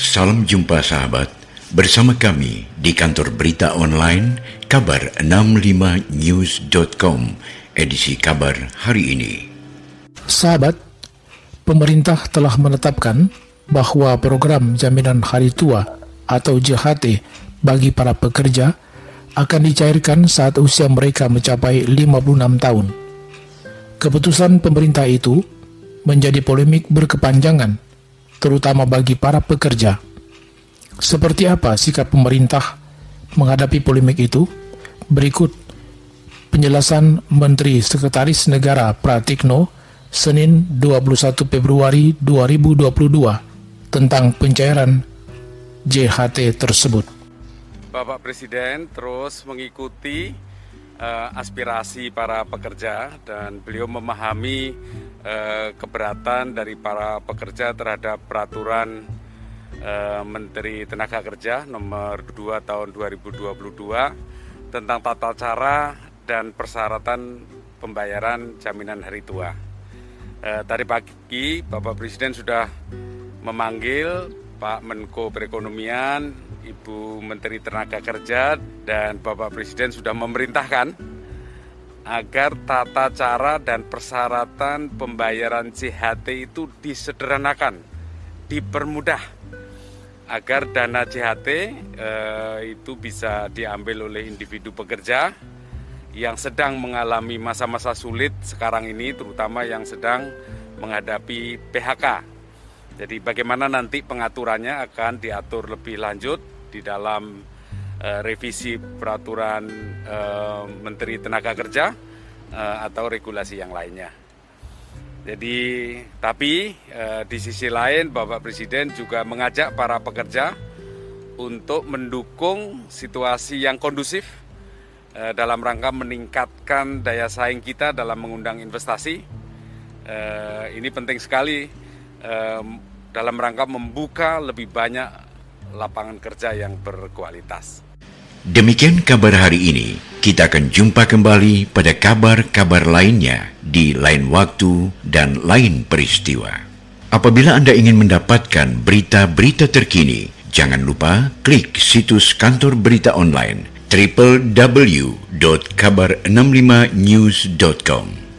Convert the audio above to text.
Salam jumpa sahabat bersama kami di kantor berita online kabar 65news.com edisi kabar hari ini. Sahabat, pemerintah telah menetapkan bahwa program jaminan hari tua atau JHT bagi para pekerja akan dicairkan saat usia mereka mencapai 56 tahun. Keputusan pemerintah itu menjadi polemik berkepanjangan terutama bagi para pekerja. Seperti apa sikap pemerintah menghadapi polemik itu? Berikut penjelasan Menteri Sekretaris Negara Pratikno Senin 21 Februari 2022 tentang pencairan JHT tersebut. Bapak Presiden terus mengikuti uh, aspirasi para pekerja dan beliau memahami Eh, keberatan dari para pekerja terhadap peraturan eh, Menteri Tenaga Kerja nomor 2 tahun 2022 tentang tata cara dan persyaratan pembayaran jaminan hari tua. Eh, tadi pagi Bapak Presiden sudah memanggil Pak Menko Perekonomian, Ibu Menteri Tenaga Kerja, dan Bapak Presiden sudah memerintahkan agar tata cara dan persyaratan pembayaran CHT itu disederhanakan, dipermudah agar dana CHT eh, itu bisa diambil oleh individu pekerja yang sedang mengalami masa-masa sulit sekarang ini, terutama yang sedang menghadapi PHK. Jadi bagaimana nanti pengaturannya akan diatur lebih lanjut di dalam uh, revisi peraturan uh, Menteri Tenaga Kerja uh, atau regulasi yang lainnya. Jadi, tapi uh, di sisi lain Bapak Presiden juga mengajak para pekerja untuk mendukung situasi yang kondusif dalam rangka meningkatkan daya saing kita dalam mengundang investasi. Ini penting sekali dalam rangka membuka lebih banyak lapangan kerja yang berkualitas. Demikian kabar hari ini. Kita akan jumpa kembali pada kabar-kabar lainnya di lain waktu dan lain peristiwa. Apabila Anda ingin mendapatkan berita-berita terkini, jangan lupa klik situs kantor berita online www.kabar65news.com.